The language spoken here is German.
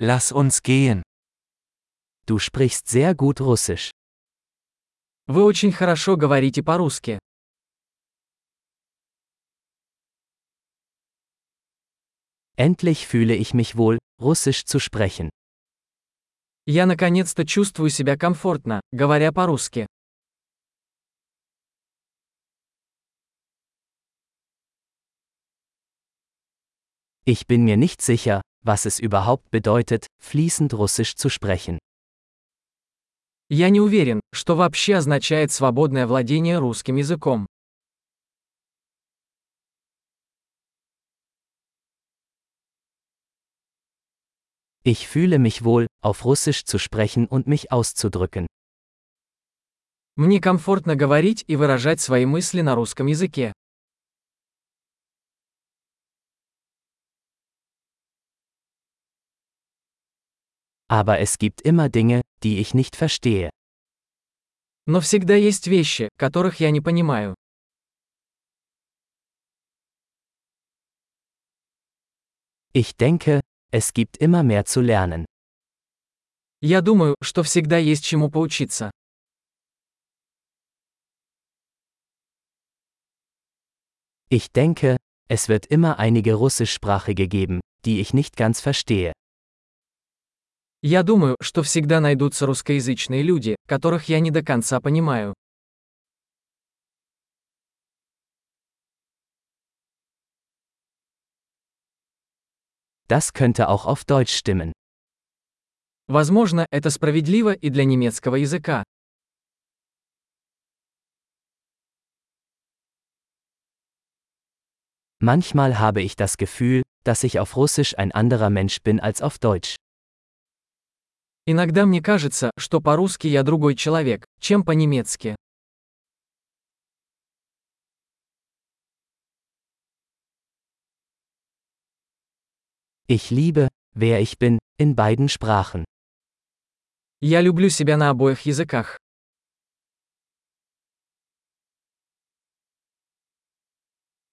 Lass uns gehen. Du sprichst sehr gut Russisch. Вы очень хорошо говорите по-русски. Endlich fühle ich mich wohl, Russisch zu sprechen. Я наконец-то чувствую себя комфортно, говоря по-русски. Ich bin mir nicht sicher, was es überhaupt bedeutet, fließend Russisch zu sprechen. Я не уверен, что вообще означает свободное владение русским языком. Ich fühle mich wohl, auf Russisch zu sprechen und mich auszudrücken. Мне комфортно говорить и выражать свои мысли на русском языке. Aber es gibt immer Dinge, die ich nicht verstehe. Но всегда есть вещи, которых я не понимаю. Ich denke, es gibt immer mehr zu lernen. Я думаю, что всегда есть чему поучиться. Ich denke, es wird immer einige Russischsprachige geben, die ich nicht ganz verstehe. Я думаю, что всегда найдутся русскоязычные люди, которых я не до конца понимаю. Das könnte auch auf Deutsch stimmen. Возможно, это справедливо и для немецкого языка. Manchmal habe ich das Gefühl, dass ich auf Russisch ein anderer Mensch bin als auf Deutsch. Иногда мне кажется, что по-русски я другой человек, чем по-немецки. Ich liebe, wer ich bin, in beiden Sprachen. Я люблю себя на обоих языках.